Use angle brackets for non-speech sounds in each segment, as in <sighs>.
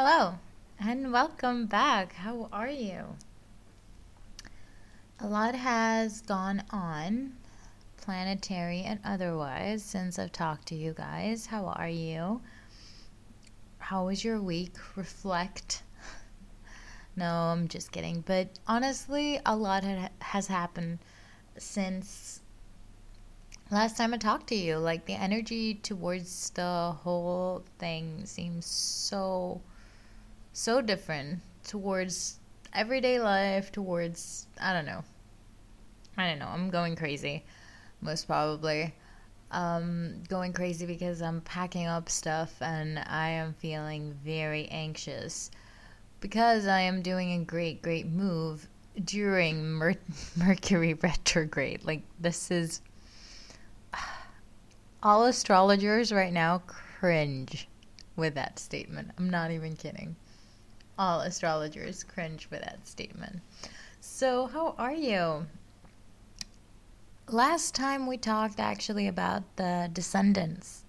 Hello and welcome back. How are you? A lot has gone on, planetary and otherwise, since I've talked to you guys. How are you? How was your week? Reflect. <laughs> No, I'm just kidding. But honestly, a lot has happened since last time I talked to you. Like the energy towards the whole thing seems so so different towards everyday life, towards I don't know. I don't know. I'm going crazy, most probably. Um, going crazy because I'm packing up stuff and I am feeling very anxious because I am doing a great, great move during Mer- <laughs> Mercury retrograde. Like, this is. <sighs> All astrologers right now cringe with that statement. I'm not even kidding all astrologers cringe with that statement. So, how are you? Last time we talked actually about the descendants.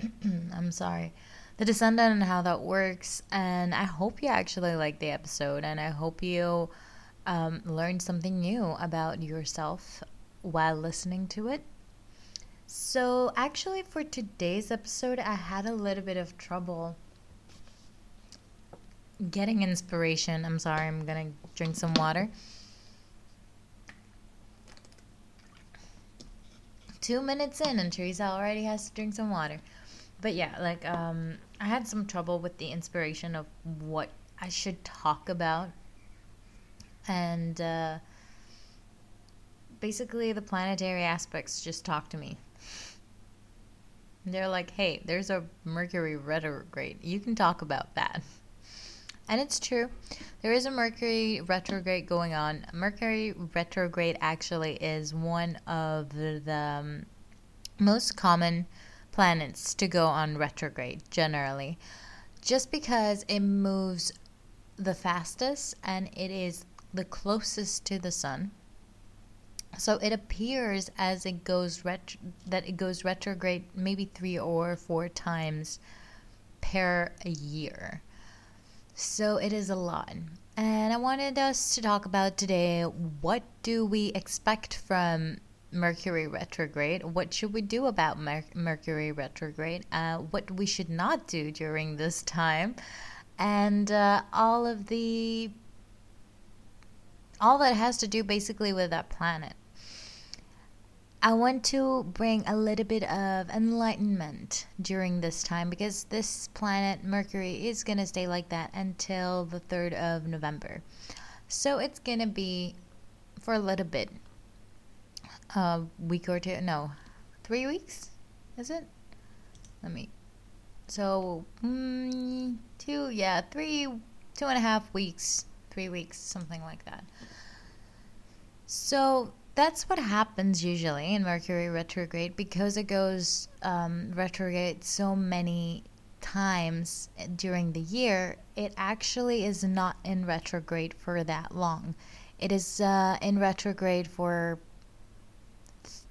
<clears throat> I'm sorry. The descendant and how that works. And I hope you actually liked the episode. And I hope you um, learned something new about yourself while listening to it. So, actually, for today's episode, I had a little bit of trouble getting inspiration. I'm sorry, I'm gonna drink some water. Two minutes in, and Teresa already has to drink some water. But yeah, like, um, I had some trouble with the inspiration of what I should talk about. And, uh, basically, the planetary aspects just talk to me. They're like, hey, there's a Mercury retrograde. You can talk about that. And it's true. There is a Mercury retrograde going on. Mercury retrograde actually is one of the, um, most common planets to go on retrograde generally. Just because it moves the fastest and it is the closest to the sun. So it appears as it goes ret- that it goes retrograde maybe 3 or 4 times per year. So it is a lot. And I wanted us to talk about today what do we expect from Mercury retrograde? What should we do about Mer- Mercury retrograde? Uh, what we should not do during this time? And uh, all of the all that has to do basically with that planet. I want to bring a little bit of enlightenment during this time because this planet, Mercury, is going to stay like that until the 3rd of November. So it's going to be for a little bit. A week or two. No, three weeks? Is it? Let me. So, mm, two, yeah, three, two and a half weeks, three weeks, something like that. So that's what happens usually in Mercury retrograde because it goes um, retrograde so many times during the year. It actually is not in retrograde for that long. It is uh, in retrograde for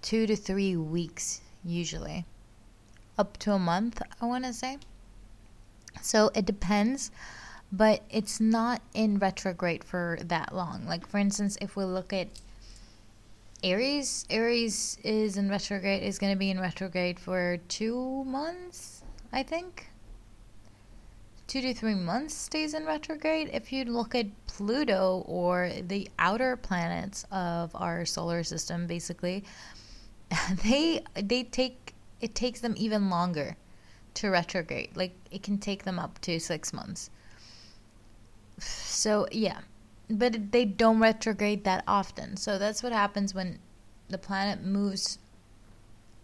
two to three weeks usually, up to a month, I want to say. So it depends, but it's not in retrograde for that long. Like, for instance, if we look at Aries. Aries is in retrograde. Is going to be in retrograde for two months, I think. Two to three months stays in retrograde. If you look at Pluto or the outer planets of our solar system, basically, <laughs> they they take it takes them even longer to retrograde. Like it can take them up to six months. So yeah, but they don't retrograde that often. So that's what happens when the planet moves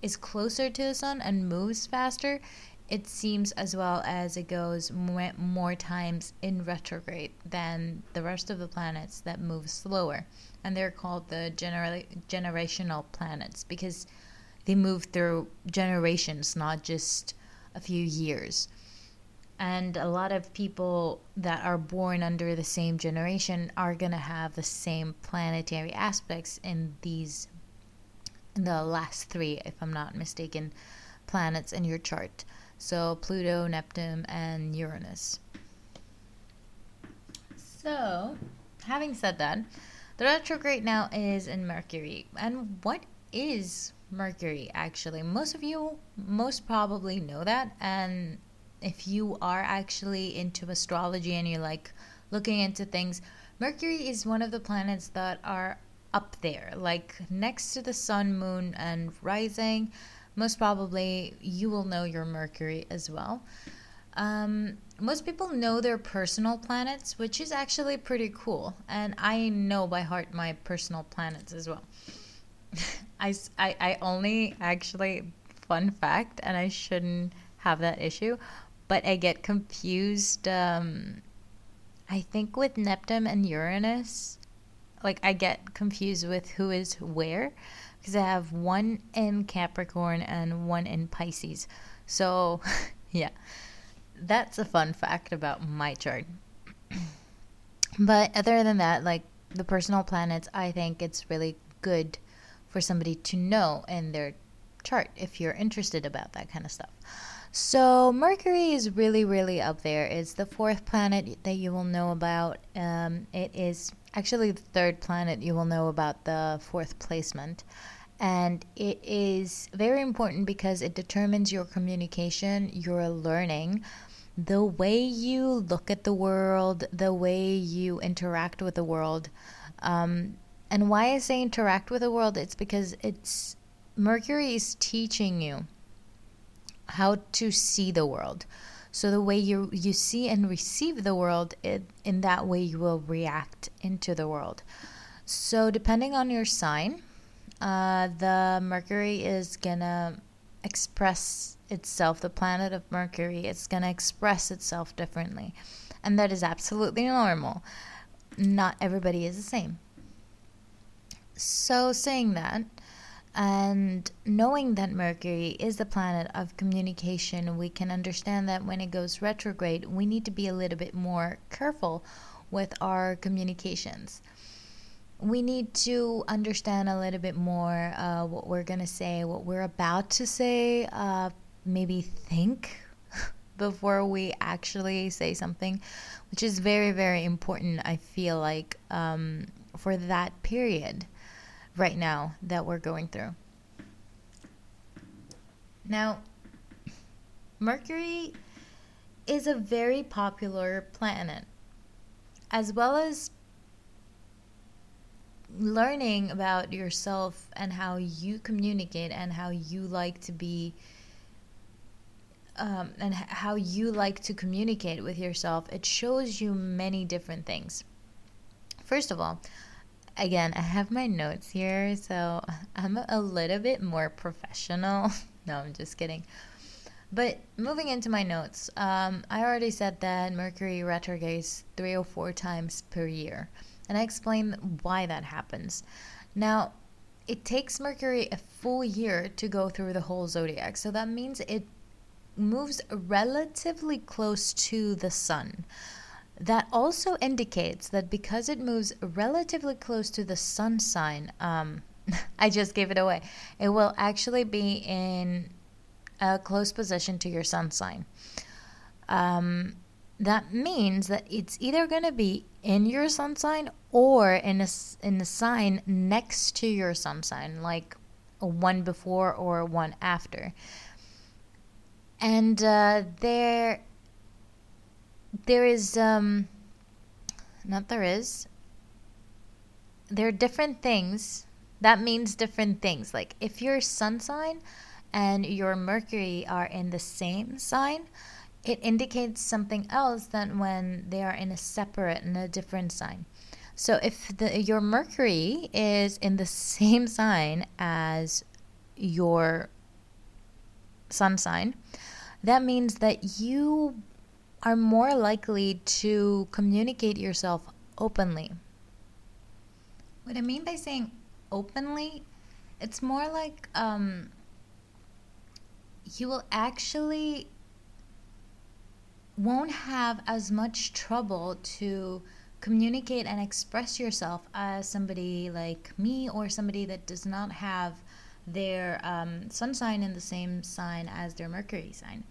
is closer to the sun and moves faster. It seems as well as it goes more, more times in retrograde than the rest of the planets that move slower. And they're called the genera- generational planets because they move through generations, not just a few years and a lot of people that are born under the same generation are going to have the same planetary aspects in these in the last 3 if I'm not mistaken planets in your chart so Pluto, Neptune and Uranus So, having said that, the retrograde now is in Mercury. And what is Mercury actually? Most of you most probably know that. And if you are actually into astrology and you're like looking into things, Mercury is one of the planets that are up there, like next to the sun, moon, and rising. Most probably, you will know your Mercury as well. Um, most people know their personal planets, which is actually pretty cool. And I know by heart my personal planets as well. <laughs> I, I, I only actually, fun fact, and I shouldn't have that issue, but I get confused. Um, I think with Neptune and Uranus, like I get confused with who is where because I have one in Capricorn and one in Pisces. So, <laughs> yeah, that's a fun fact about my chart. <clears throat> but other than that, like the personal planets, I think it's really good for somebody to know in their chart if you're interested about that kind of stuff. So Mercury is really, really up there. It's the fourth planet that you will know about. Um, it is actually the third planet you will know about the fourth placement. And it is very important because it determines your communication, your learning, the way you look at the world, the way you interact with the world. Um, and why I say interact with the world, it's because it's Mercury is teaching you how to see the world. So the way you you see and receive the world, it, in that way you will react into the world. So depending on your sign, uh, the Mercury is gonna express itself. The planet of Mercury, it's gonna express itself differently, and that is absolutely normal. Not everybody is the same. So saying that, and knowing that Mercury is the planet of communication, we can understand that when it goes retrograde, we need to be a little bit more careful with our communications. We need to understand a little bit more uh, what we're going to say, what we're about to say, uh, maybe think <laughs> before we actually say something, which is very, very important, I feel like, um, for that period right now that we're going through. Now, Mercury is a very popular planet, as well as learning about yourself and how you communicate and how you like to be um, and how you like to communicate with yourself it shows you many different things first of all again, I have my notes here, so I'm a little bit more professional. <laughs> no, I'm just kidding. But moving into my notes, um, I already said that Mercury retrogrades three or four times per year, and I explained why that happens. Now, it takes Mercury a full year to go through the whole zodiac, so that means it moves relatively close to the sun. That also indicates that because it moves relatively close to the sun sign, um, <laughs> I just gave it away, it will actually be in a close position to your sun sign. Um, that means that it's either going to be in your sun sign or in a, in a sign next to your sun sign, like one before or one after. And uh, there there is um not there is. There are different things. That means different things. Like if your sun sign and your mercury are in the same sign it indicates something else than when they are in a separate and a different sign. So if the your mercury is in the same sign as your sun sign that means that you are more likely to communicate yourself openly. What I mean by saying openly, it's more like um, you will actually won't have as much trouble to communicate and express yourself as somebody like me or somebody that does not have their um, sun sign in the same sign as their Mercury sign,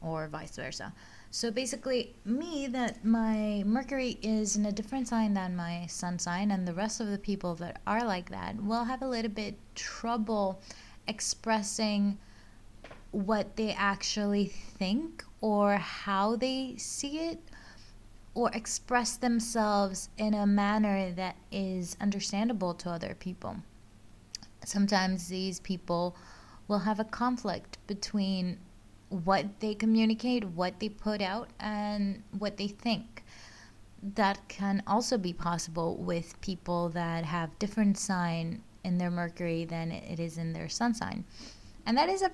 or vice versa. So basically, me, that my Mercury is in a different sign than my sun sign, and the rest of the people that are like that will have a little bit trouble expressing what they actually think or how they see it or express themselves in a manner that is understandable to other people. Sometimes these people will have a conflict between what they communicate, what they put out, and what they think. That can also be possible with people that have different sign in their Mercury than it is in their sun sign. And that is a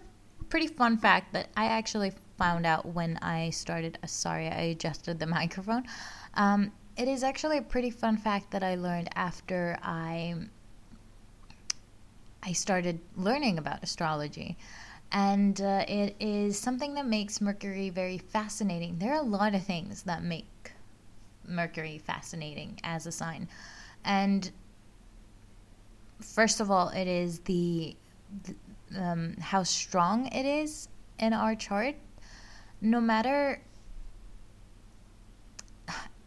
pretty fun fact that I actually found out when I started. Uh, sorry, I adjusted the <laughs> microphone. Um, it is actually a pretty fun fact that I learned after I I started learning about astrology. And uh, it is something that makes Mercury very fascinating. There are a lot of things that make Mercury fascinating as a sign. And first of all, it is the, the um, how strong it is in our chart. No matter,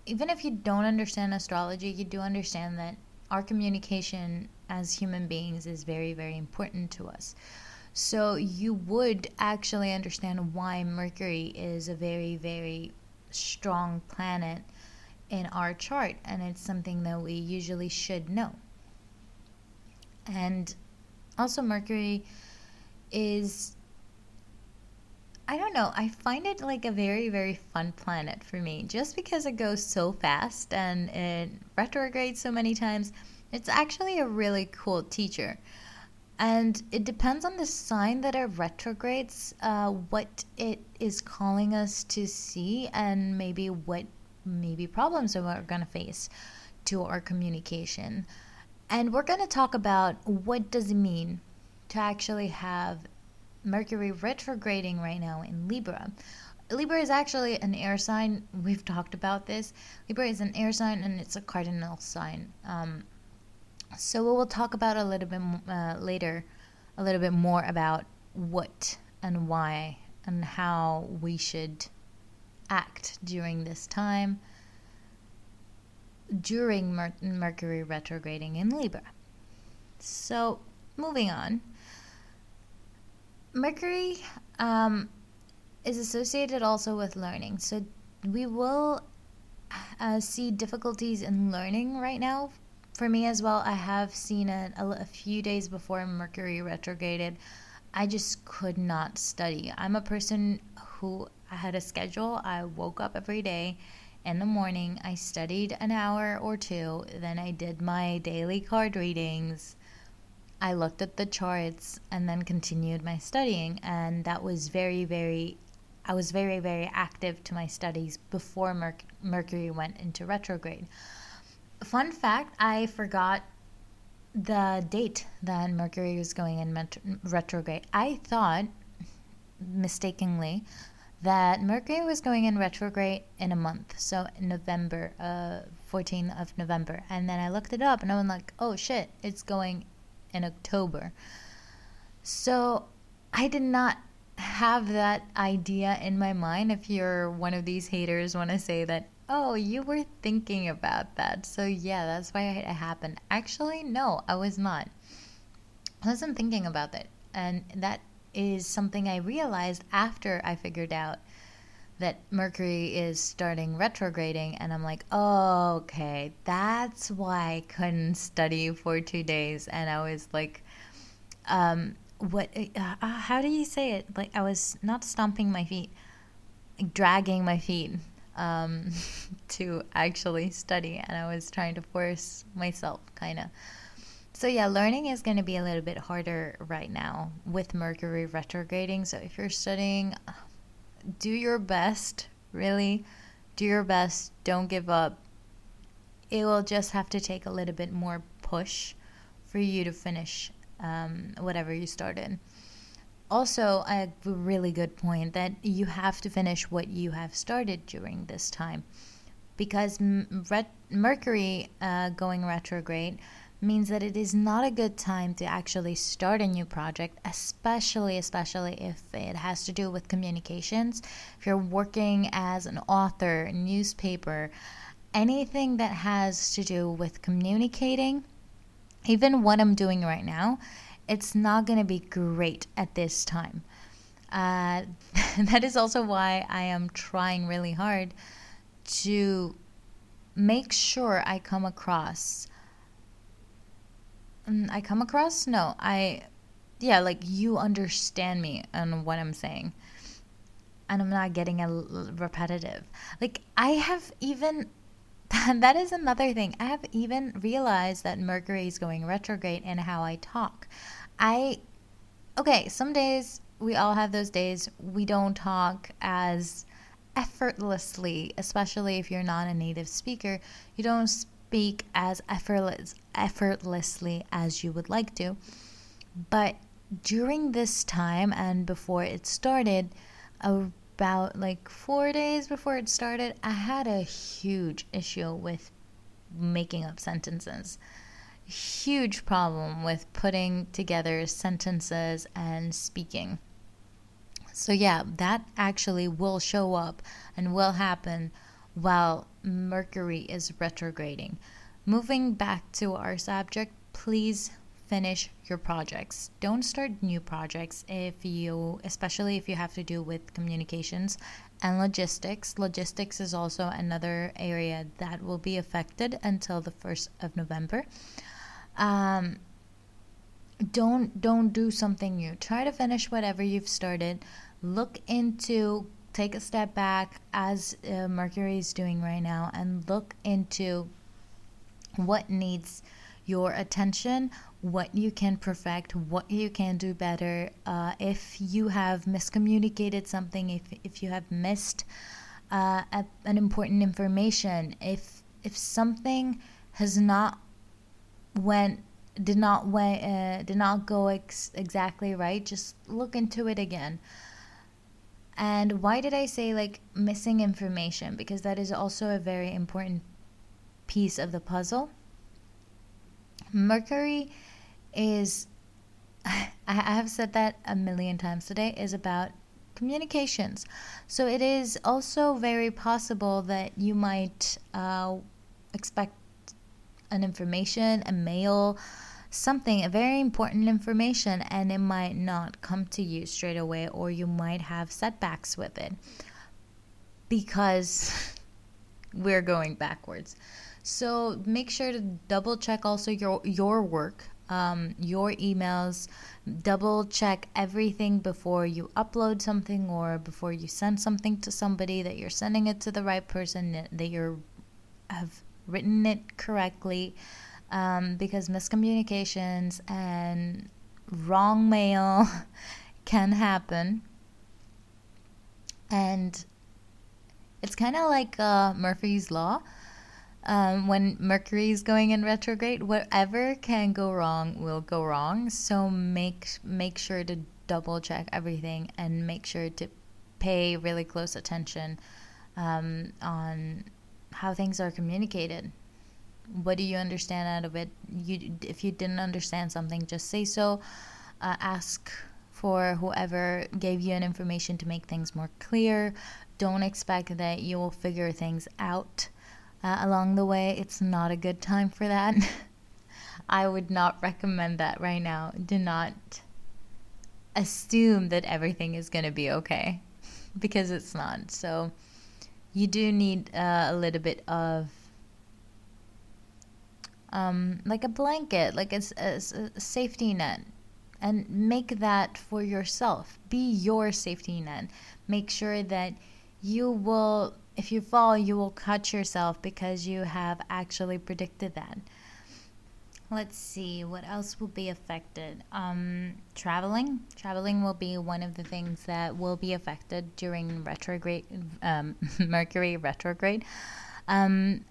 even if you don't understand astrology, you do understand that our communication as human beings is very, very important to us. So you would actually understand why Mercury is a very, very strong planet in our chart, and it's something that we usually should know. And also, Mercury is I don't know. I find it like a very, very fun planet for me just because it goes so fast and it retrogrades so many times. It's actually a really cool teacher. And it depends on the sign that it retrogrades, uh, what it is calling us to see, and maybe what maybe problems we're going to face to our communication. And we're going to talk about what does it mean to actually have Mercury retrograding right now in Libra. Libra is actually an air sign. We've talked about this. Libra is an air sign and it's a cardinal sign. Um, so we will talk about a little bit uh, later, a little bit more about what and why and how we should act during this time during Mer- Mercury retrograding in Libra. So, moving on. Mercury um, is associated also with learning. So, we will uh, see difficulties in learning right now for me as well, I have seen it a, a few days before Mercury retrograded. I just could not study. I'm a person who I had a schedule. I woke up every day in the morning. I studied an hour or two. Then I did my daily card readings. I looked at the charts and then continued my studying. And that was very, very, I was very, very active to my studies before Merc- Mercury went into retrograde. Fun fact I forgot the date that Mercury was going in retrograde. I thought, mistakenly, that Mercury was going in retrograde in a month, so November, uh, 14th of November. And then I looked it up and I was like, oh shit, it's going in October. So I did not have that idea in my mind. If you're one of these haters, want to say that Oh, you were thinking about that. So, yeah, that's why it happened. Actually, no, I was not. I wasn't thinking about that. And that is something I realized after I figured out that Mercury is starting retrograding. And I'm like, oh, okay, that's why I couldn't study for two days. And I was like, um, what, uh, uh how do you say it? Like, I was not stomping my feet, like dragging my feet um, <laughs> to actually study, and I was trying to force myself, kind of. So, yeah, learning is going to be a little bit harder right now with Mercury retrograding. So, if you're studying, do your best, really. Do your best. Don't give up. It will just have to take a little bit more push for you to finish um, whatever you started also a really good point that you have to finish what you have started during this time because Mercury uh, going retrograde means that it is not a good time to actually start a new project, especially especially if it has to do with communications. If you're working as an author, newspaper, anything that has to do with communicating, even what I'm doing right now, it's not going to be great at this time. Uh, <laughs> that is also why I am trying really hard to make sure I come across Mm, I come across? No, I, yeah, like you understand me and what I'm saying. And I'm not getting a repetitive. Like, I have even, <laughs> that is another thing. I have even realized that Mercury is going retrograde in how I talk. I, okay, some days we all have those days we don't talk as effortlessly, especially if you're not a native speaker. You don't speak as effortless, effortlessly as you would like to. But during this time and before it started, about like four days before it started, I had a huge issue with making up sentences. Huge problem with putting together sentences and speaking. So, yeah, that actually will show up and will happen while Mercury is retrograding. Moving back to our subject, please finish your projects. Don't start new projects if you, especially if you have to do with communications and logistics. Logistics is also another area that will be affected until the 1st of November. Um, don't don't do something new. Try to finish whatever you've started. Look into take a step back as uh, Mercury is doing right now and look into what needs your attention, what you can perfect, what you can do better. Uh, if you have miscommunicated something, if, if you have missed uh, an important information, if if something has not went did not went, uh, did not go ex- exactly right, just look into it again. And why did I say like missing information? Because that is also a very important piece of the puzzle. Mercury is, <sighs> I have said that a million times today, is about communications. So it is also very possible that you might uh, expect an information, a mail, something, a very important information, and it might not come to you straight away, or you might have setbacks with it because <laughs> we're going backwards. So make sure to double check also your your work, um, your emails. Double check everything before you upload something or before you send something to somebody that you're sending it to the right person that you have written it correctly um, because miscommunications and wrong mail <laughs> can happen. And it's kind of like uh, Murphy's Law. Um, when Mercury is going in retrograde, whatever can go wrong will go wrong. So make make sure to double check everything and make sure to pay really close attention um, on how things are communicated. What do you understand out of it? You if you didn't understand something just say so. Uh, ask for whoever gave you an information to make things more clear. Don't expect that you will figure things out uh, along the way it's not a good time for that <laughs> i would not recommend that right now do not assume that everything is going to be okay <laughs> because it's not so you do need uh, a little bit of um, like a blanket, like a, a, a safety net, and make that for yourself. Be your safety net. Make sure that you will, if you fall, you will cut yourself because you have actually predicted that. Let's see what else will be affected. Um, traveling, traveling will be one of the things that will be affected during retrograde, um, <laughs> Mercury retrograde. Um,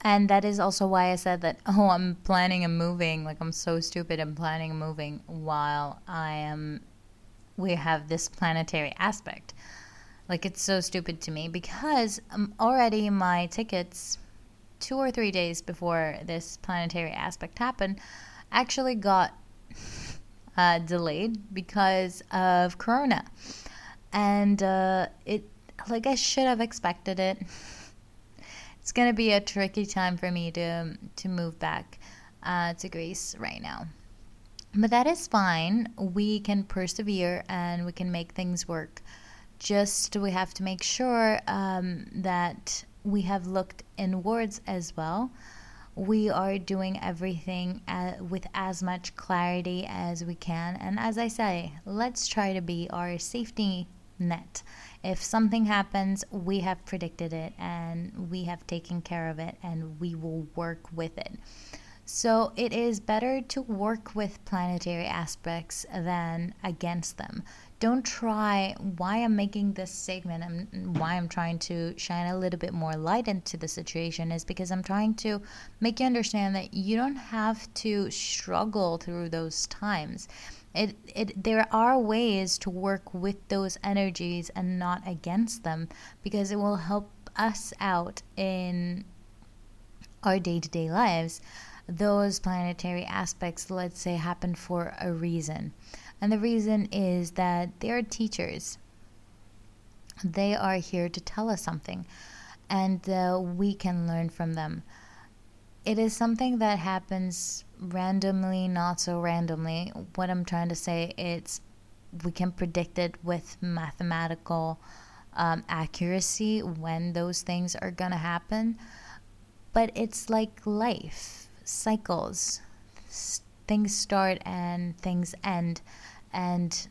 and that is also why I said that, oh, I'm planning a moving. Like, I'm so stupid. I'm planning a moving while I am, we have this planetary aspect. Like, it's so stupid to me because um, already my tickets two or three days before this planetary aspect happened, actually got <laughs> uh, delayed because of Corona, and uh, it like I should have expected it. <laughs> It's gonna be a tricky time for me to to move back uh, to Greece right now. But that is fine. We can persevere and we can make things work. Just we have to make sure um, that we have looked inwards as well. We are doing everything uh, with as much clarity as we can. And as I say, let's try to be our safety net. If something happens, we have predicted it and we have taken care of it and we will work with it. So it is better to work with planetary aspects than against them. Don't try why I'm making this segment and why I'm trying to shine a little bit more light into the situation is because I'm trying to make you understand that you don't have to struggle through those times. It, it there are ways to work with those energies and not against them because it will help us out in our day-to-day lives those planetary aspects, let's say, happen for a reason. And the reason is that they are teachers. They are here to tell us something, and uh, we can learn from them. It is something that happens randomly, not so randomly. What I'm trying to say is we can predict it with mathematical um, accuracy when those things are going to happen. But it's like life cycles. Things start and things end. And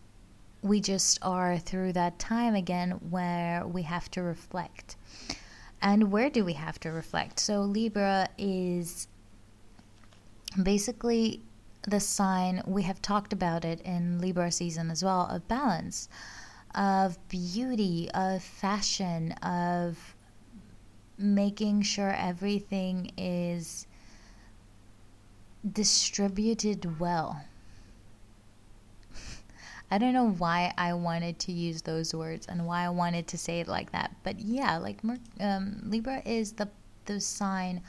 we just are through that time again where we have to reflect. And where do we have to reflect? So, Libra is basically the sign, we have talked about it in Libra season as well, of balance, of beauty, of fashion, of making sure everything is distributed well. I don't know why I wanted to use those words and why I wanted to say it like that, but yeah, like um, Libra is the the sign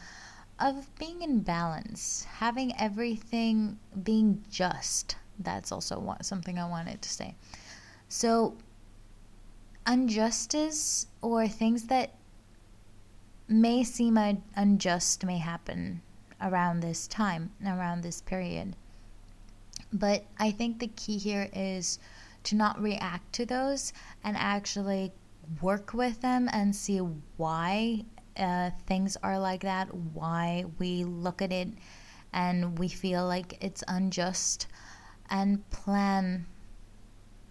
of being in balance, having everything being just. That's also something I wanted to say. So, injustice or things that may seem unjust may happen around this time, around this period. But I think the key here is to not react to those and actually work with them and see why uh, things are like that, why we look at it and we feel like it's unjust, and plan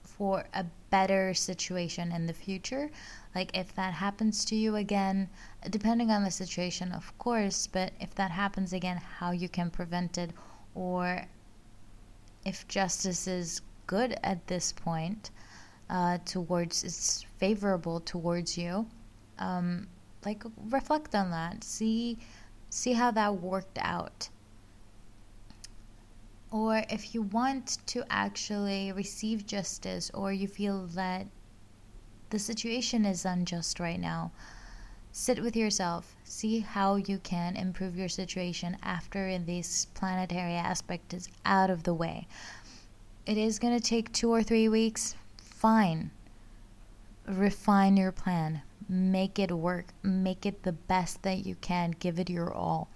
for a better situation in the future. Like if that happens to you again, depending on the situation, of course, but if that happens again, how you can prevent it, or if justice is good at this point uh, towards it's favorable towards you um, like reflect on that see see how that worked out or if you want to actually receive justice or you feel that the situation is unjust right now. Sit with yourself. See how you can improve your situation after this planetary aspect is out of the way. It is going to take two or three weeks. Fine. Refine your plan. Make it work. Make it the best that you can. Give it your all.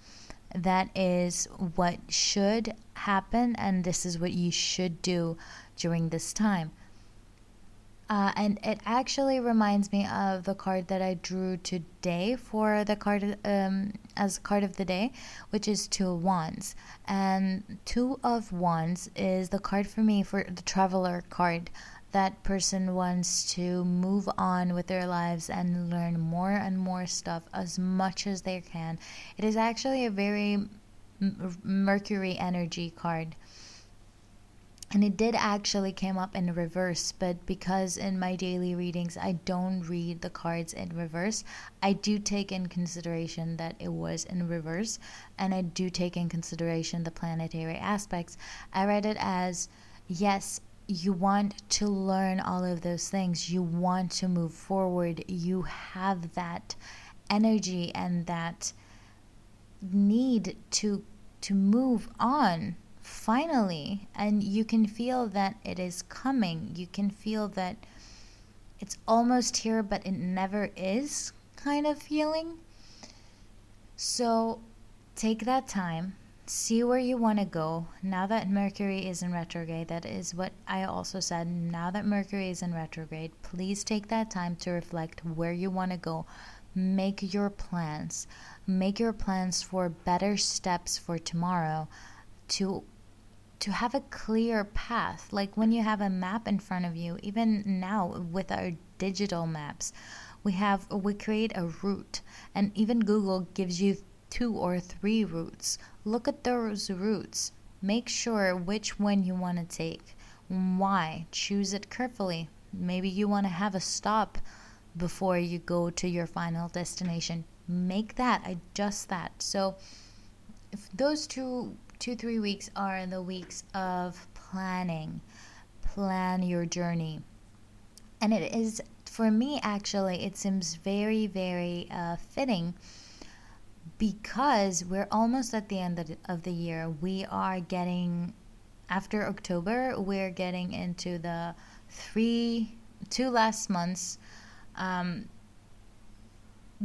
That is what should happen, and this is what you should do during this time. Uh, and it actually reminds me of the card that I drew today for the card um, as card of the day, which is Two of Wands. And Two of Wands is the card for me for the Traveler card. That person wants to move on with their lives and learn more and more stuff as much as they can. It is actually a very Mercury energy card and it did actually came up in reverse but because in my daily readings i don't read the cards in reverse i do take in consideration that it was in reverse and i do take in consideration the planetary aspects. I read it as yes you want to learn all of those things. You want to move forward. You have that energy and that need to to move on finally and you can feel that it is coming. You can feel that it's almost here but it never is kind of feeling. So take that time. See where you want to go. Now that mercury is in retrograde that is what i also said now that mercury is in retrograde please take that time to reflect where you want to go. Make your plans. Make your plans for better steps for tomorrow to to have a clear path. Like when you have a map in front of you even now with our digital maps we have we create a route. And even google gives you two or three routes. Look at those routes. Make sure which one you want to take. Why? Choose it carefully. Maybe you want to have a stop before you go to your final destination. Make that adjust that. So if those two two three weeks are the weeks of planning. Plan your journey. And it is for me actually it seems very very uh, fitting because we're almost at the end of the, of the year. We are getting after october we're getting into the three two last months um,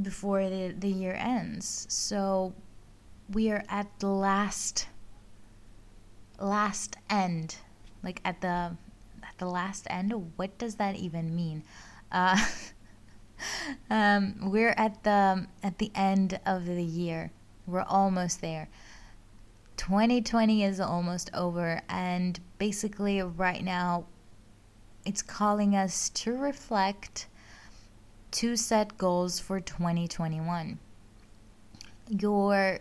before the, the year ends. So we are at the last last end. Like at the at the last end. What does that even mean? Uh, <laughs> um, we're at the at the end of the year. We're almost there. 2020 is almost over and basically right now it's calling us to reflect to set goals for 2021. Your,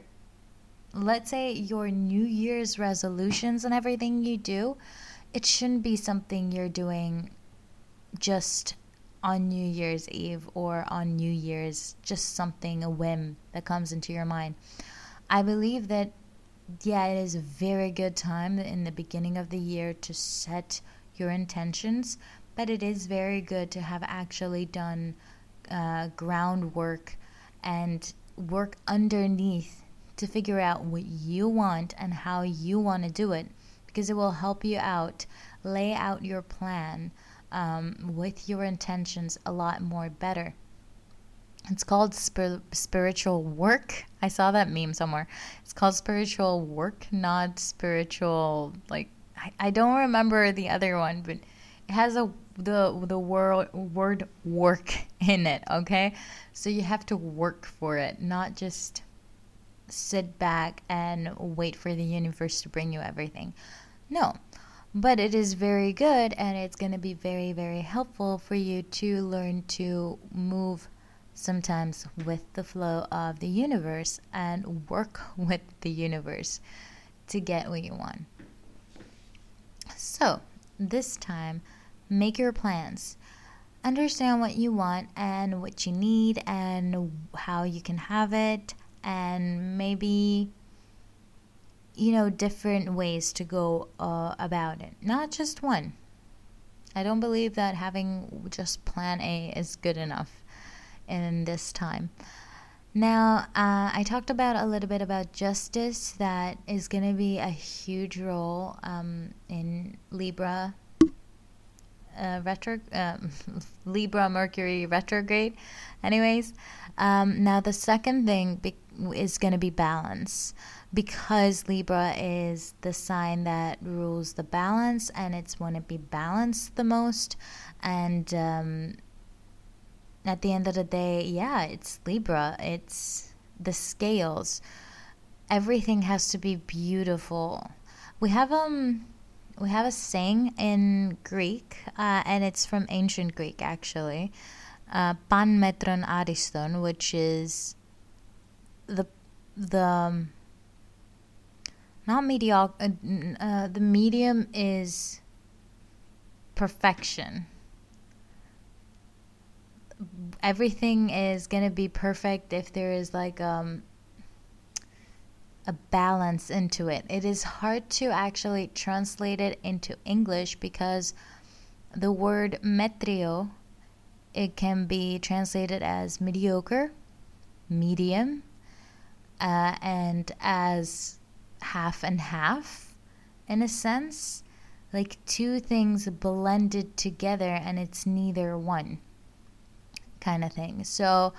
let's say, your New Year's resolutions and everything you do, it shouldn't be something you're doing just on New Year's Eve or on New Year's, just something, a whim that comes into your mind. I believe that, yeah, it is a very good time in the beginning of the year to set your intentions, but it is very good to have actually done uh, groundwork and work underneath to figure out what you want and how you want to do it because it will help you out lay out your plan um, with your intentions a lot more better. It's called spir- spiritual work. I saw that meme somewhere. It's called spiritual work not spiritual like I, I don't remember the other one but it has a the the word word work in it okay? So you have to work for it not just sit back and wait for the universe to bring you everything. No but it is very good and it's going to be very very helpful for you to learn to move sometimes with the flow of the universe and work <laughs> with the universe to get what you want. So this time make your plans. Understand what you want and what you need and how you can have it, and maybe, you know, different ways to go uh, about it. Not just one. I don't believe that having just plan A is good enough in this time. Now, uh, I talked about a little bit about justice that is going to be a huge role um, in Libra uh, retro um, <laughs> Libra Mercury retrograde. Anyways, um, now the second thing is going to be balance because Libra is the sign that rules the balance and it's going to be balanced the most. And um, at the end of the day, yeah, it's Libra. It's the scales. Everything has to be beautiful. We have um we have a saying in Greek, uh, and it's from ancient Greek actually, uh, pan metron ariston, which is the the um, not mediocre. Uh, uh, the medium is perfection. Everything is gonna be perfect if there is like um a balance into it. It is hard to actually translate it into English because the word metrio it can be translated as mediocre, medium, uh, and as half and half in a sense like two things blended together and it's neither one kind of thing. So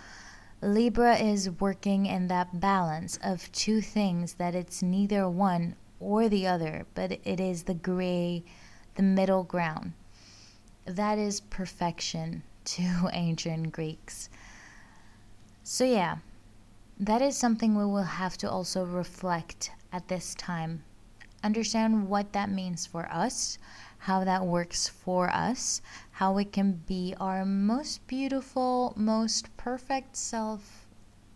libra is working in that balance of two things that it's neither one or the other but it is the gray the middle ground. That is perfection <laughs> to ancient greeks. So yeah that is something we will have to also reflect at this time. Understand what that means for us, how that works for us, how we can be our most beautiful, most perfect self,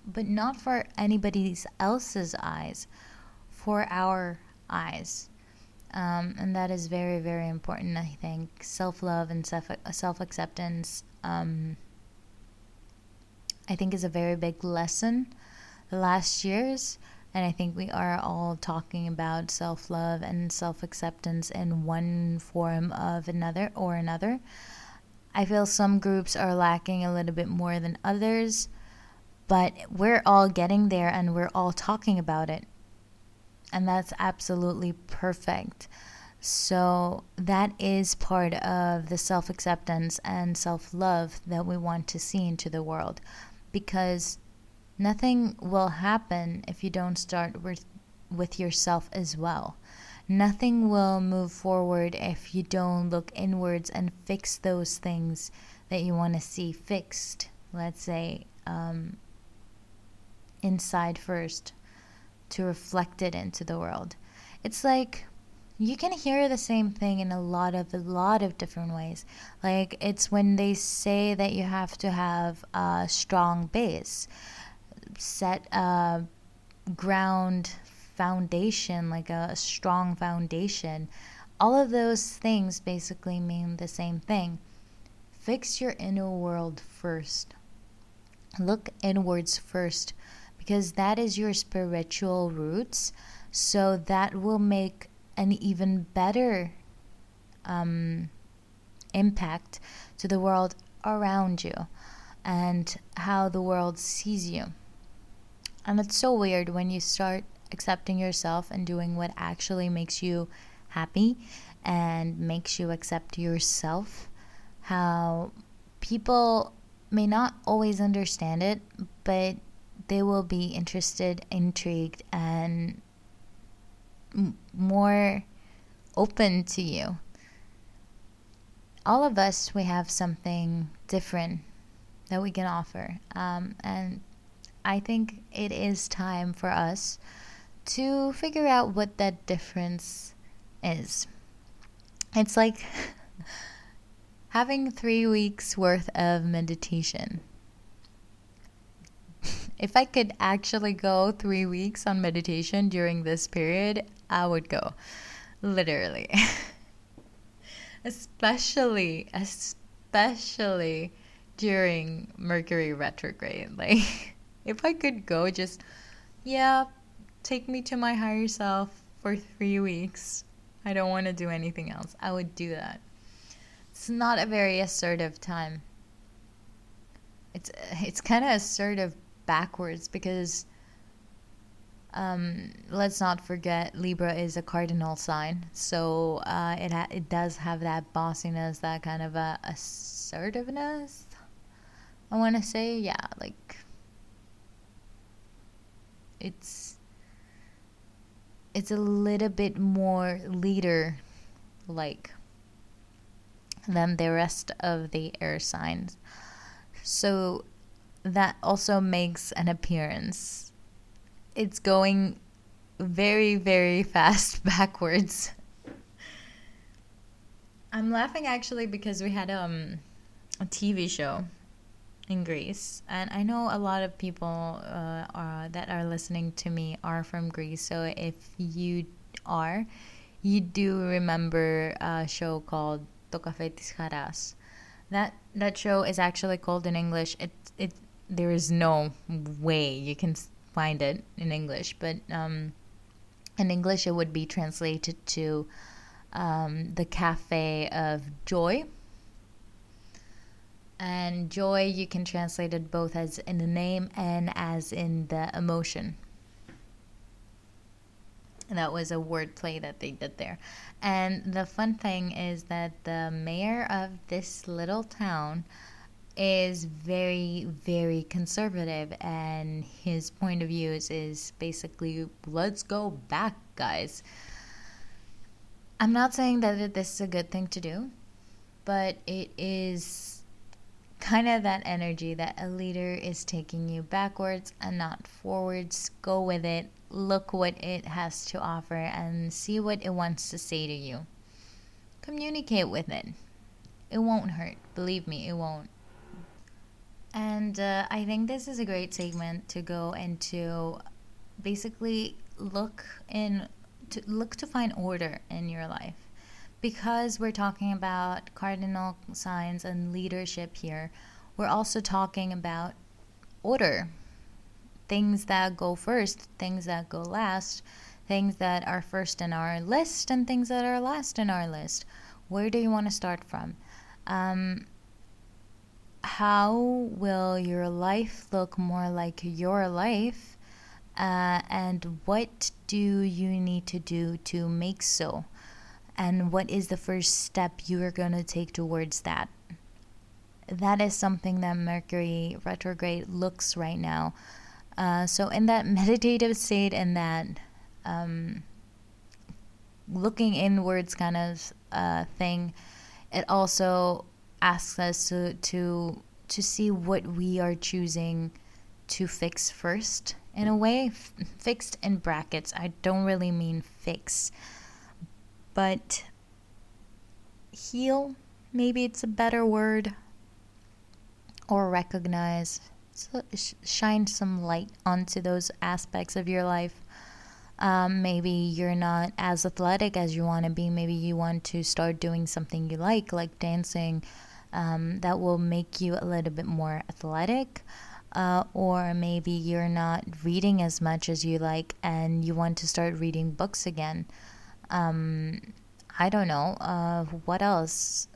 but not for anybody else's eyes, for our eyes. Um, and that is very, very important, I think. Self love and self acceptance, um, I think, is a very big lesson last years. And I think we are all talking about self love and self acceptance in one form of another or another. I feel some groups are lacking a little bit more than others, but we're all getting there and we're all talking about it. And that's absolutely perfect. So, that is part of the self acceptance and self love that we want to see into the world because Nothing will happen if you don't start with, with yourself as well. Nothing will move forward if you don't look inwards and fix those things that you want to see fixed. Let's say um, inside first to reflect it into the world. It's like you can hear the same thing in a lot of a lot of different ways. Like it's when they say that you have to have a strong base set a ground foundation, like a strong foundation. All of those things basically mean the same thing. Fix your inner world first. Look inwards first because that is your spiritual roots. So that will make an even better um, impact to the world around you and how the world sees you. And it's so weird when you start accepting yourself and doing what actually makes you happy and makes you accept yourself. How people may not always understand it, but they will be interested, intrigued, and m- more open to you. All of us, we have something different that we can offer. Um, and I think it is time for us to figure out what that difference is. It's like <laughs> having three weeks worth of meditation. <laughs> if I could actually go three weeks on meditation during this period, I would go. Literally. <laughs> especially, especially during Mercury retrograde. Like, if I could go, just, yeah, take me to my higher self for three weeks. I don't want to do anything else. I would do that. It's not a very assertive time. It's it's kind of assertive backwards because um, let's not forget Libra is a cardinal sign, so uh, it ha- it does have that bossiness, that kind of assertiveness. I want to say, yeah, like it's it's a little bit more leader like than the rest of the air signs. So that also makes an appearance. It's going very, very <laughs> fast backwards. I'm laughing actually because we had um, a TV show in Greece, and I know a lot of people uh, are, that are listening to me are from Greece. So if you are, you do remember a show called To Cafe Tis Charas. That that show is actually called in English. It it there is no way you can find it in English, but um, in English it would be translated to um, the Cafe of Joy and joy, you can translate it both as in the name and as in the emotion. And That was a wordplay that they did there. And the fun thing is that the mayor of this little town is very, very conservative, and his point of view is basically let's go back, guys. I'm not saying that this is a good thing to do, but it is kind of that energy that a leader is taking you backwards and not forwards. Go with it, look what it has to offer, and see what it wants to say to you. Communicate with it. It won't hurt. Believe me, it won't. And uh, I think this is a great segment to go into basically look in to look to find order in your life. Because we're talking about cardinal signs and leadership here, we're also talking about order. Things that go first, things that go last, things that are first in our list, and things that are last in our list. Where do you want to start from? Um, how will your life look more like your life? Uh, and what do you need to do to make so? And what is the first step you are going to take towards that? That is something that Mercury retrograde looks right now. Uh, so, in that <laughs> meditative state and that um, looking inwards kind of uh, thing, it also asks us to to to see what we are choosing to fix first in a way f- fixed in brackets i don't really mean fix but heal maybe it's a better word or recognize so shine some light onto those aspects of your life um, maybe you're not as athletic as you want to be maybe you want to start doing something you like like dancing um, that will make you a little bit more athletic. Uh, or maybe you're not reading as much as you like and you want to start reading books again. Um, I don't know. Uh, what else?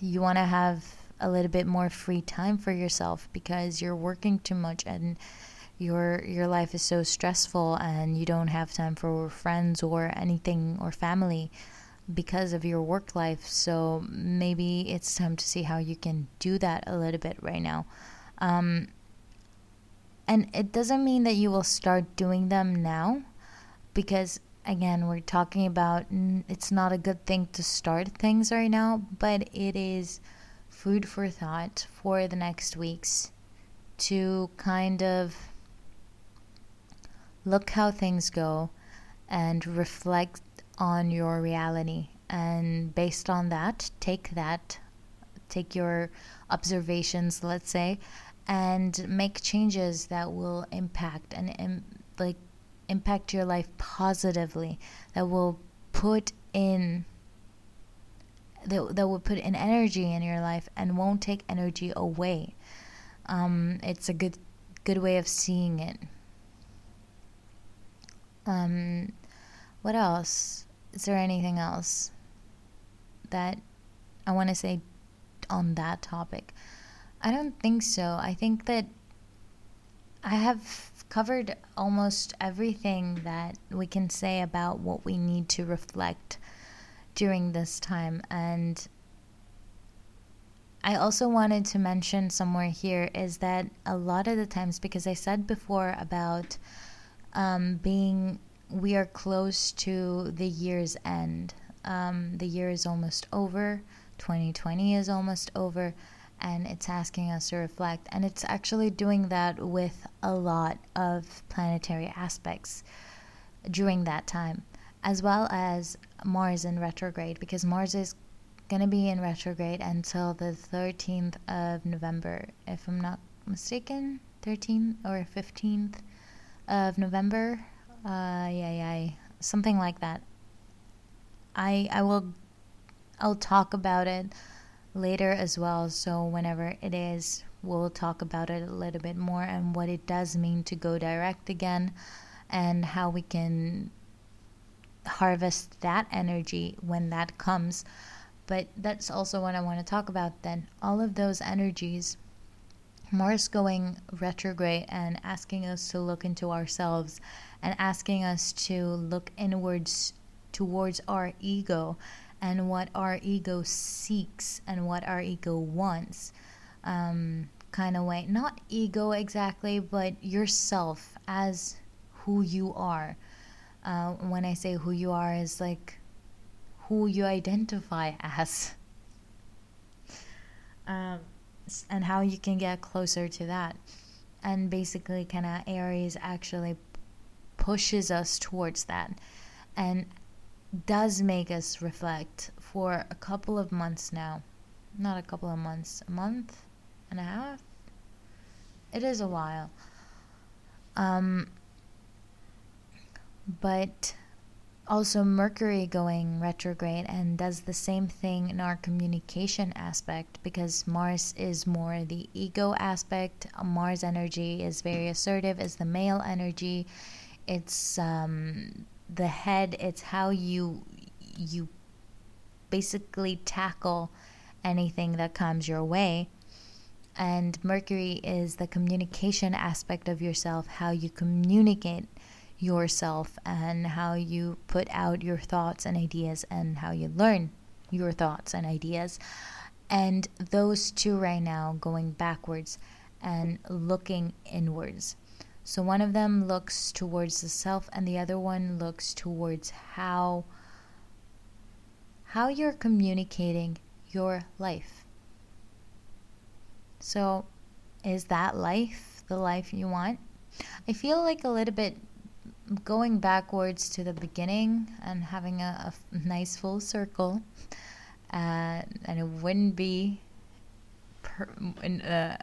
You want to have a little bit more free time for yourself because you're working too much and your your life is so stressful and you don't have time for friends or anything or family because of your work life. So maybe it's time to see how you can do that a little bit right now. Um, and it doesn't mean that you will start doing them now because again we're talking about it's not a good thing to start things right now but it is food for thought for the next weeks to kind of look how things go and reflect on your reality. And based on that take that take your observations let's say and make changes that will impact and Im- like impact your life positively that will put in that, that will put an energy in your life and won't take energy away um, it's a good good way of seeing it um, what else is there anything else that I want to say on that topic? I don't think so. I think that I have covered almost everything that we can say about what we need to reflect during this time. And I also wanted to mention somewhere here is that a lot of the times, because I said before about um, being we are close to the year's end. Um, the year is almost over, 2020 is almost over, and it's asking us to reflect. And it's actually doing that with a lot of planetary aspects during that time, as well as Mars in retrograde, because Mars is going to be in retrograde until the 13th of November, if I'm not mistaken, 13th or 15th of November uh, yeah, yeah, something like that. I I will I'll talk about it later as well. So whenever it is, we'll talk about it a little bit more and what it does mean to go direct again, and how we can harvest that energy when that comes. But that's also what I want to talk about then. All of those energies Mars going retrograde and asking us to look into ourselves and asking us to look inwards towards our ego and what our ego seeks and what our ego wants. Um, kind of way. Not ego exactly, but yourself as who you are. Uh, when I say who you are, is like who you identify as. <laughs> Um, and how you can get closer to that. And basically, kind of Aries actually pushes us towards that and does make us reflect for a couple of months now. Not a couple of months, a month and a half? It is a while. Um, but also Mercury going retrograde and does the same thing in our communication aspect because Mars is more the ego aspect. Mars energy is very assertive, is the male energy. It's um, the head. It's how you you basically tackle anything that comes your way. And Mercury is the communication aspect of yourself, how you communicate yourself and how you put out your thoughts and ideas and how you learn your thoughts and ideas. And those two right now going backwards and looking inwards. So one of them looks towards the self and the other one looks towards how how you're communicating your life. So is that life the life you want? I feel like a little bit going backwards to the beginning and having a, a nice full circle, uh, and it wouldn't be per, uh,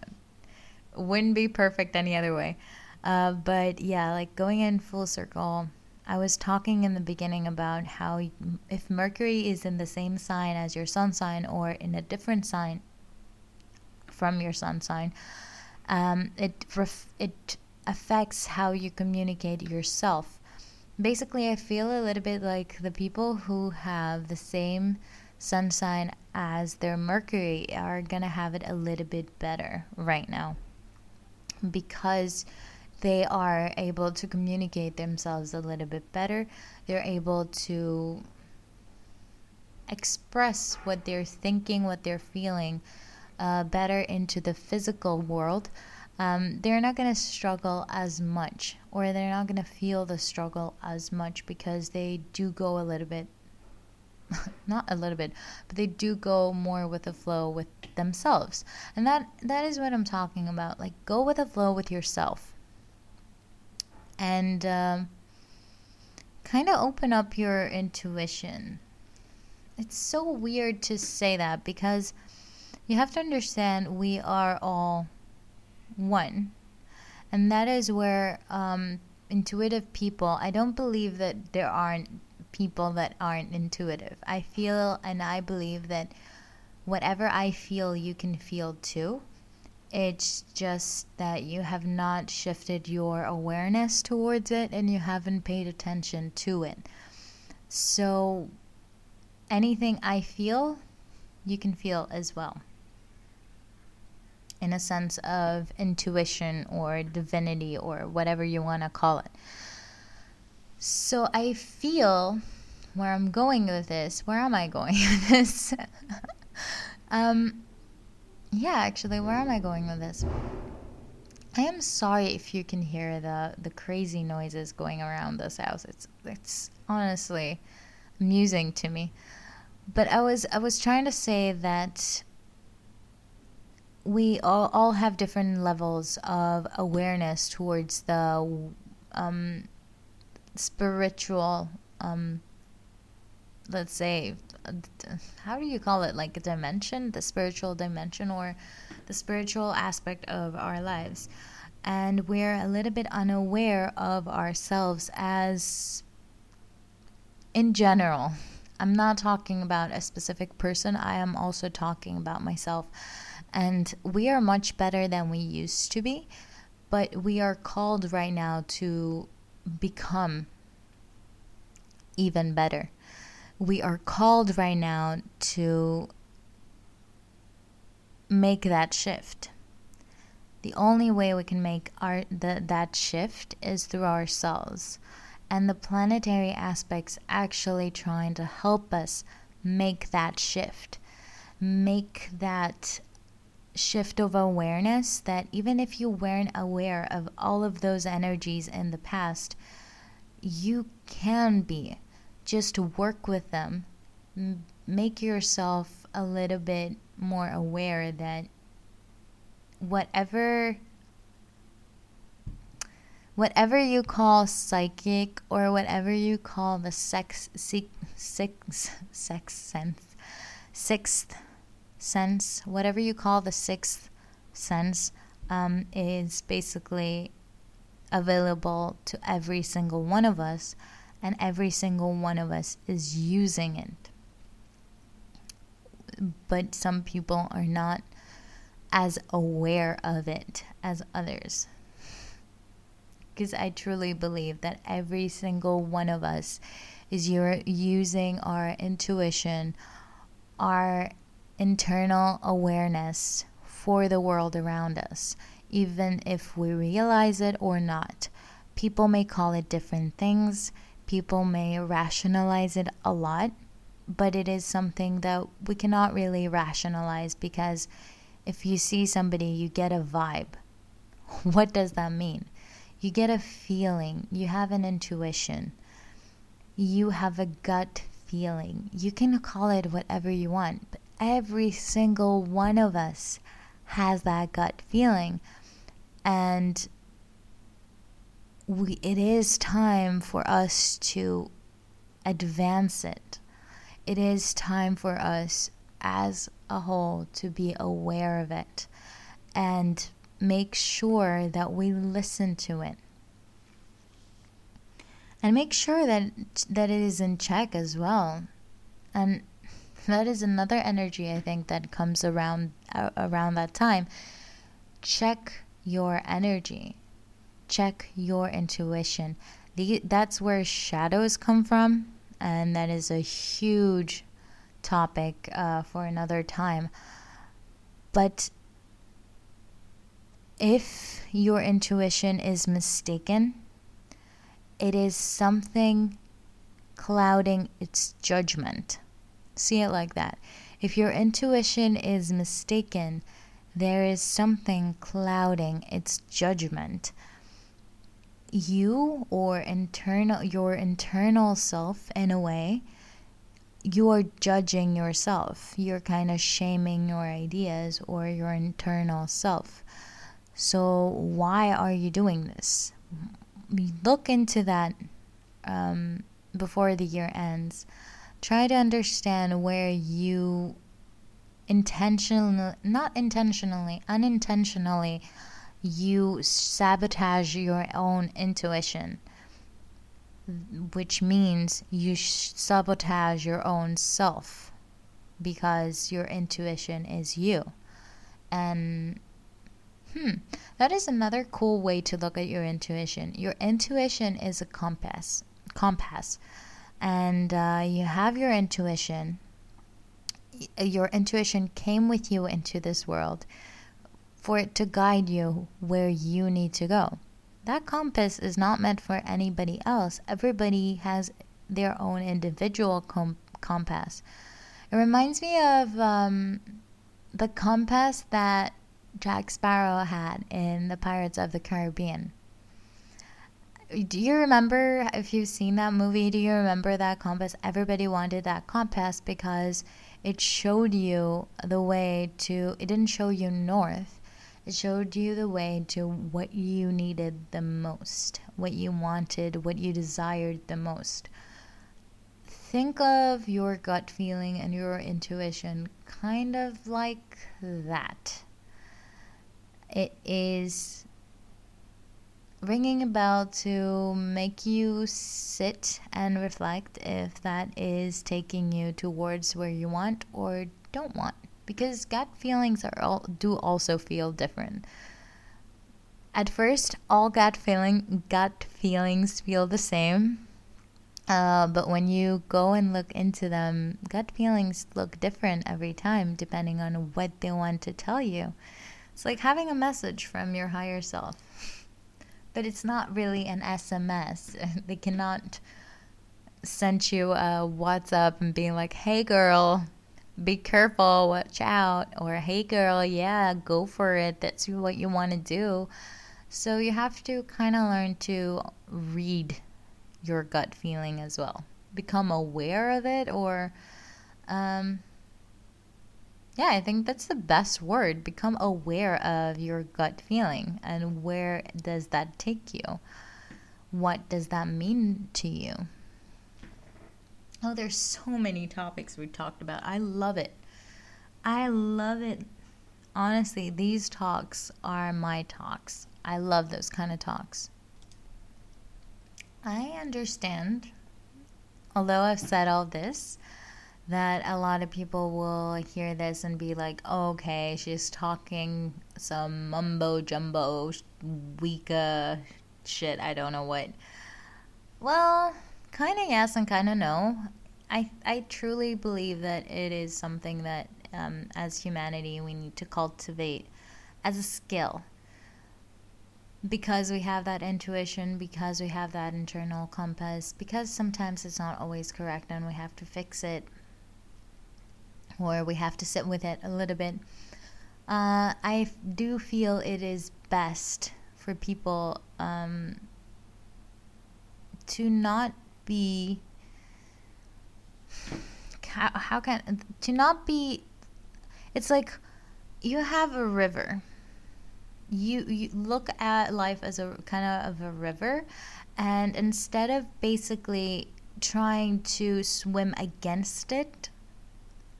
wouldn't be perfect any other way. Uh, but yeah, like going in full circle. I was talking in the beginning about how if Mercury is in the same sign as your sun sign or in a different sign from your sun sign, um, it ref- it affects how you communicate yourself. Basically, I feel a little bit like the people who have the same sun sign as their Mercury are gonna have it a little bit better right now because they are able to communicate themselves a little bit better. They're able to express what they're thinking, what they're feeling uh, better into the physical world. Um, they're not going to struggle as much or they're not going to feel the struggle as much because they do go a little bit <laughs> not a little bit but they do go more with the flow with themselves. And that that is what i'm talking about. Like go with the flow with yourself and um, kind of open up your intuition it's so weird to say that because you have to understand we are all one. And that is where um, intuitive people, I don't believe that there aren't people that aren't intuitive. I feel and I believe that whatever I feel, you can feel too. It's just that you have not shifted your awareness towards it and you haven't paid attention to it. So, anything I feel, you can feel as well in a sense of intuition or divinity or whatever you want to call it. So I feel where I'm going with this. Where am I going <laughs> with this? <laughs> um, yeah, actually, where am I going with this? I am sorry if you can hear the the crazy noises going around this house. It's it's honestly amusing to me. But I was I was trying to say that we all, all have different levels of awareness towards the um, spiritual, um, let's say, how do you call it? Like a dimension, the spiritual dimension, or the spiritual aspect of our lives. And we're a little bit unaware of ourselves as in general. I'm not talking about a specific person, I am also talking about myself and we are much better than we used to be, but we are called right now to become even better. We are called right now to make that shift. The only way we can make our the, that shift is through ourselves. And the planetary aspects actually trying to help us make that shift. Make that shift of awareness that even if you weren't aware of all of those energies in the past, you can be. Just work with them. make yourself a little bit more aware that whatever whatever you call psychic or whatever you call the sex six sex sense sixth sense whatever you call the sixth sense um, is basically available to every single one of us and every single one of us is using it but some people are not as aware of it as others. Because I truly believe that every single one of us is using our intuition, our internal awareness for the world around us, even if we realize it or not. People may call it different things, people may rationalize it a lot, but it is something that we cannot really rationalize because if you see somebody, you get a vibe. <laughs> What does that mean? You get a feeling, you have an intuition, you have a gut feeling. You can call it whatever you want, but every single one of us has that gut feeling. And we, it is time for us to advance it. It is time for us as a whole to be aware of it and make sure that we listen to it. And make sure that that it is in check as well. And <laughs> that is another energy i think that comes around uh, around that time. Check your energy check your intuition the, that's where shadows come from and that is a huge topic uh, for another time. But if your intuition is mistaken, it is something clouding its judgment. See it like that. If your intuition is mistaken, there is something clouding its judgment. You or internal your internal self in a way you're judging yourself. You're kind of shaming your ideas or your internal self. So, why are you doing this? Look into that um, before the year ends. Try to understand where you intentionally, not intentionally, unintentionally, you sabotage your own intuition which means you sabotage your own self because your intuition is you. And hmm, that is another cool way to look at your intuition. Your intuition is a compass, compass, and uh, you have your intuition. Your intuition came with you into this world for it to guide you where you need to go that compass is not meant for anybody else. Everybody has their own individual com- compass. It reminds me of um, the compass that Jack Sparrow had in the Pirates of the Caribbean. Do you remember, if you've seen that movie, do you remember that compass? Everybody wanted that compass because it showed you the way to, it didn't show you north, it showed you the way to what you needed the most, what you wanted, what you desired the most. Think of your gut feeling and your intuition kind of like that. It is ringing a bell to make you sit and reflect if that is taking you towards where you want or don't want because gut feelings are all do also feel different. At first, all gut feeling gut feelings feel the same. Uh, but when you go and look into them, gut feelings look different every time depending on what they want to tell you. It's like having a message from your higher self. But it's not really an SMS. <laughs> they cannot send you a WhatsApp and being like, hey girl, be careful, watch out. Or hey girl, yeah, go for it. That's what you want to do. So you have to kind of learn to read your gut feeling as well. Become aware of it or um, yeah, I think that's the best word. Become aware of your gut feeling and where does that take you? What does that mean to you? Oh, there's so many topics we've talked about. I love it. I love it. Honestly, these talks are my talks. I love those kind of talks. I understand, although I've said all this, that a lot of people will hear this and be like, okay, she's talking some mumbo jumbo, weeka shit, I don't know what. Well, kind of yes and kind of no. I, I truly believe that it is something that, um, as humanity, we need to cultivate as a skill. Because we have that intuition, because we have that internal compass, because sometimes it's not always correct and we have to fix it or we have to sit with it a little bit. Uh, I do feel it is best for people um, to not be how, how can to not be it's like you have a river you you look at life as a kind of, of a river and instead of basically trying to swim against it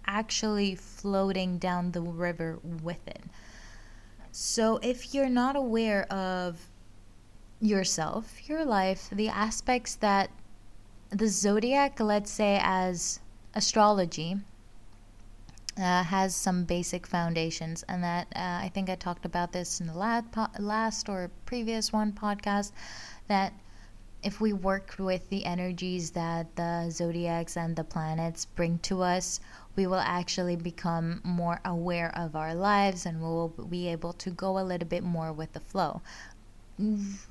actually floating down the river with it. So if you're not aware of yourself, your life, the aspects that the zodiac, let's say as astrology, uh, has some basic foundations, and that uh, I think I talked about this in the last, po- last or previous one podcast. That if we work with the energies that the zodiacs and the planets bring to us, we will actually become more aware of our lives and we'll be able to go a little bit more with the flow.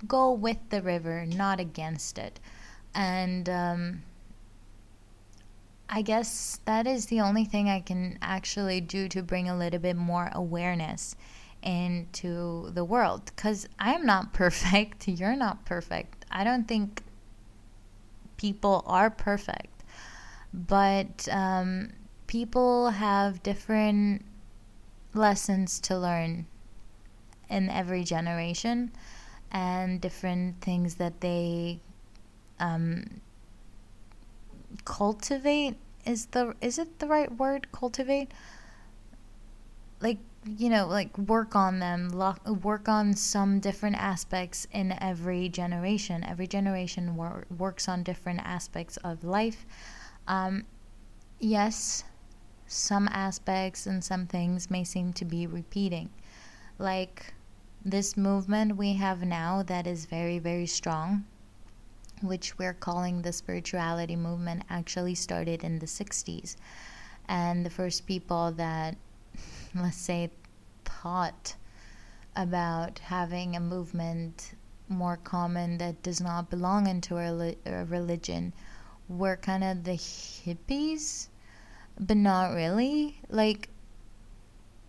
Go with the river, not against it. And um, I guess that is the only thing I can actually do to bring a little bit more awareness into the world because I'm not <laughs> perfect. You're not perfect. I don't think people are perfect. But um, people have different lessons to learn in every generation and different things that they um, cultivate is the is it the right word? Cultivate? Like you know like work on them work on some different aspects in every generation. Every generation wor- works on different aspects of life. Um, yes some aspects and some things may seem to be repeating. Like this movement we have now that is very, very strong, which we're calling the spirituality movement, actually started in the 60s. And the first people that, <laughs> let's say, thought about having a movement more common that does not belong into a, a religion were kind of the hippies but not really. Like,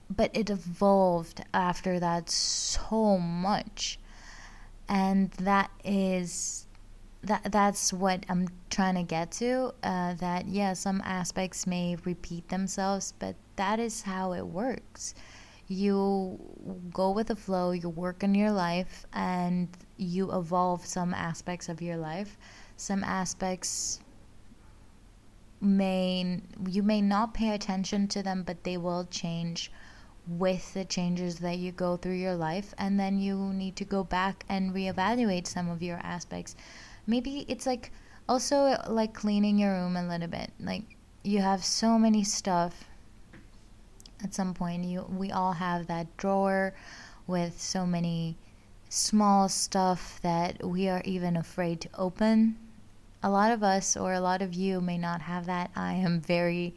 but it evolved after that so much. And that is that that's what I'm trying to get to. Uh, that yeah, some aspects may repeat themselves, but that is how it works. You go with the flow, you work in your life, and you evolve some aspects of your life. Some aspects may you may not pay attention to them but they will change with the changes that you go through your life and then you need to go back and reevaluate some of your aspects maybe it's like also like cleaning your room a little bit like you have so many stuff at some point you we all have that drawer with so many small stuff that we are even afraid to open a lot of us or a lot of you may not have that. I am very,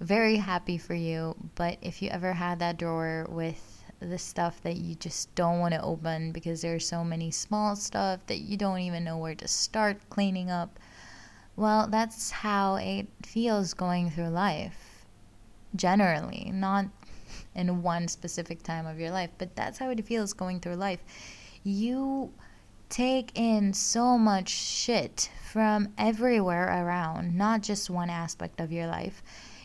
very happy for you. But if you ever had that drawer with the stuff that you just don't want to open because there's so many small stuff that you don't even know where to start cleaning up. Well, that's how it feels going through life. Generally, not <laughs> in one specific time of your life, but that's how it feels going through life. You take in so much shit from everywhere around, not just one aspect of your life.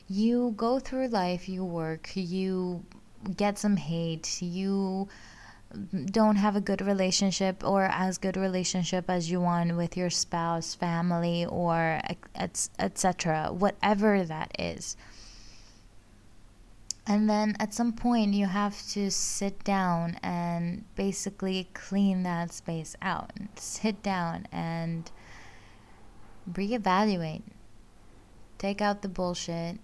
You go through life, you work, you get some hate, you don't have a good relationship or as good relationship as you want with your spouse, family, or etc. Whatever that is. And then at some point, you have to sit down and basically clean that space out. Sit down and reevaluate. Take out the bullshit.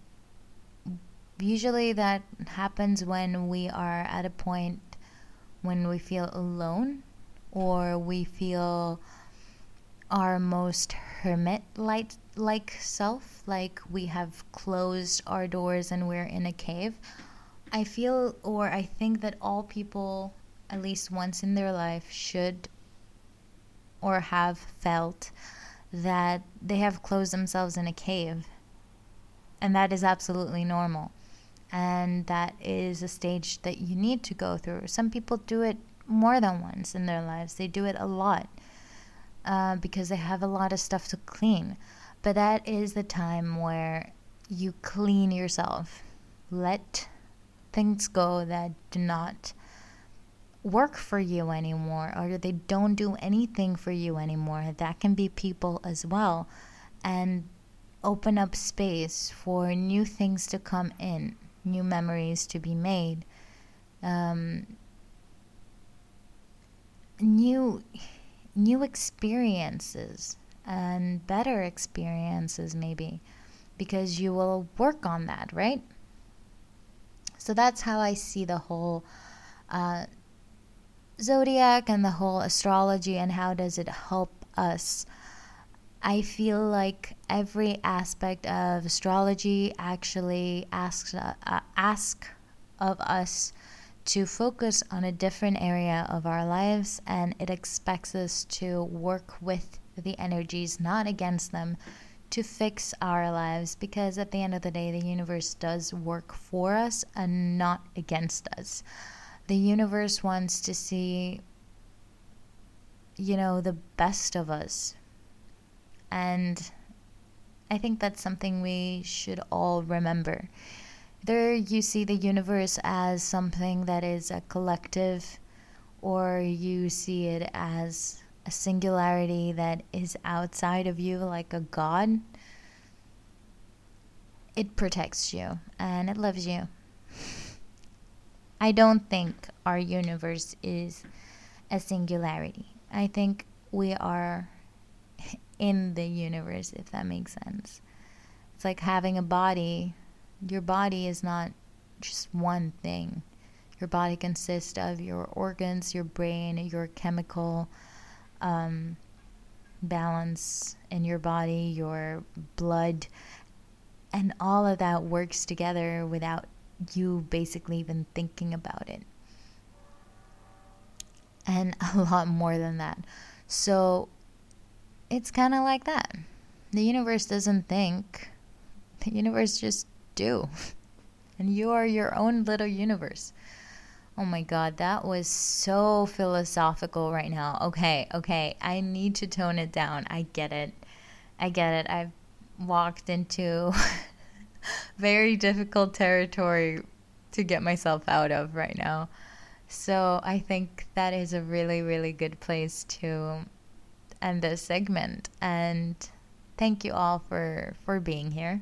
Usually, that happens when we are at a point when we feel alone or we feel our most hermit like self, like we have closed our doors and we're in a cave. I feel or I think that all people, at least once in their life, should or have felt that they have closed themselves in a cave. And that is absolutely normal. And that is a stage that you need to go through. Some people do it more than once in their lives, they do it a lot uh, because they have a lot of stuff to clean. But that is the time where you clean yourself. Let things go that do not work for you anymore or they don't do anything for you anymore. That can be people as well. And open up space for new things to come in, new memories to be made, um, new new experiences and better experiences, maybe, because you will work on that, right? So that's how I see the whole uh, zodiac and the whole astrology and how does it help us. I feel like every aspect of astrology actually asks uh, ask of us to focus on a different area of our lives and it expects us to work with the energies, not against them, to fix our lives because at the end of the day, the universe does work for us and not against us. The universe wants to see, you know, the best of us. And I think that's something we should all remember. There, you see the universe as something that is a collective, or you see it as a singularity that is outside of you, like a God. It protects you and it loves you. I don't think our universe is a singularity. I think we are in the universe, if that makes sense. It's like having a body your body is not just one thing. Your body consists of your organs, your brain, your chemical um, balance in your body, your blood, and all of that works together without you basically even thinking about it. And <laughs> a lot more than that. So it's kind of like that. The universe doesn't think, the universe just do. <laughs> And you are your own little universe. Oh my god, that was so philosophical right now. Okay, okay, I need to tone it down. I get it. I get it. I've walked into <laughs> very difficult territory to get myself out of right now. So I think that is a really, really good place to this segment. And thank you all for, for being here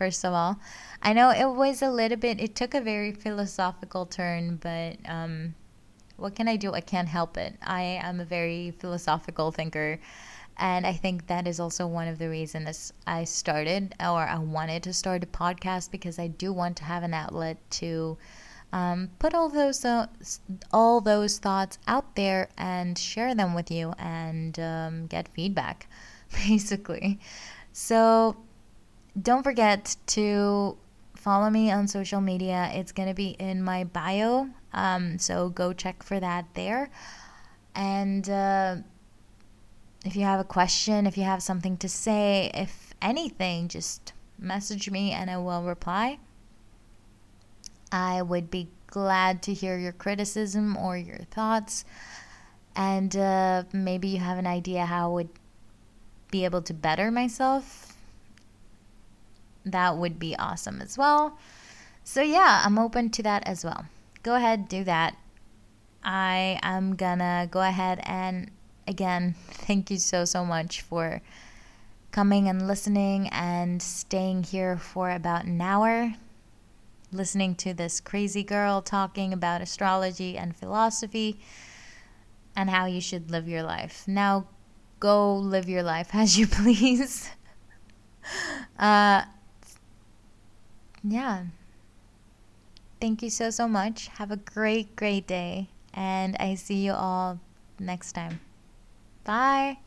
first of all. I know it was a little bit, it took a very philosophical turn, but um, what can I do? I can't help it. I am a very philosophical thinker. And I think that is also one of the reasons I started or I wanted to start a podcast because I do want to have an outlet to um, put all those uh, all those thoughts out there and share them with you and um, get feedback, <laughs> basically. So don't forget to follow me on social media. It's to be in my bio. Um, so go check for that there. And uh, if you have a question, if you have something to say, if anything, just message me and I will reply. I would be glad to hear your criticism or your thoughts. And uh, maybe you have an idea how I would be able to better myself. That would be awesome as well. So, yeah, I'm open to that as well. Go ahead, do that. I am gonna go ahead and again, <laughs> thank you so, so much for coming and listening and staying here for about an hour, listening to this crazy girl talking about astrology and philosophy and how you should live your life. Now, go live your life <laughs> as you please. <laughs> uh, yeah. Thank you so, so much. Have a great, great day. And I see you all next time. Bye.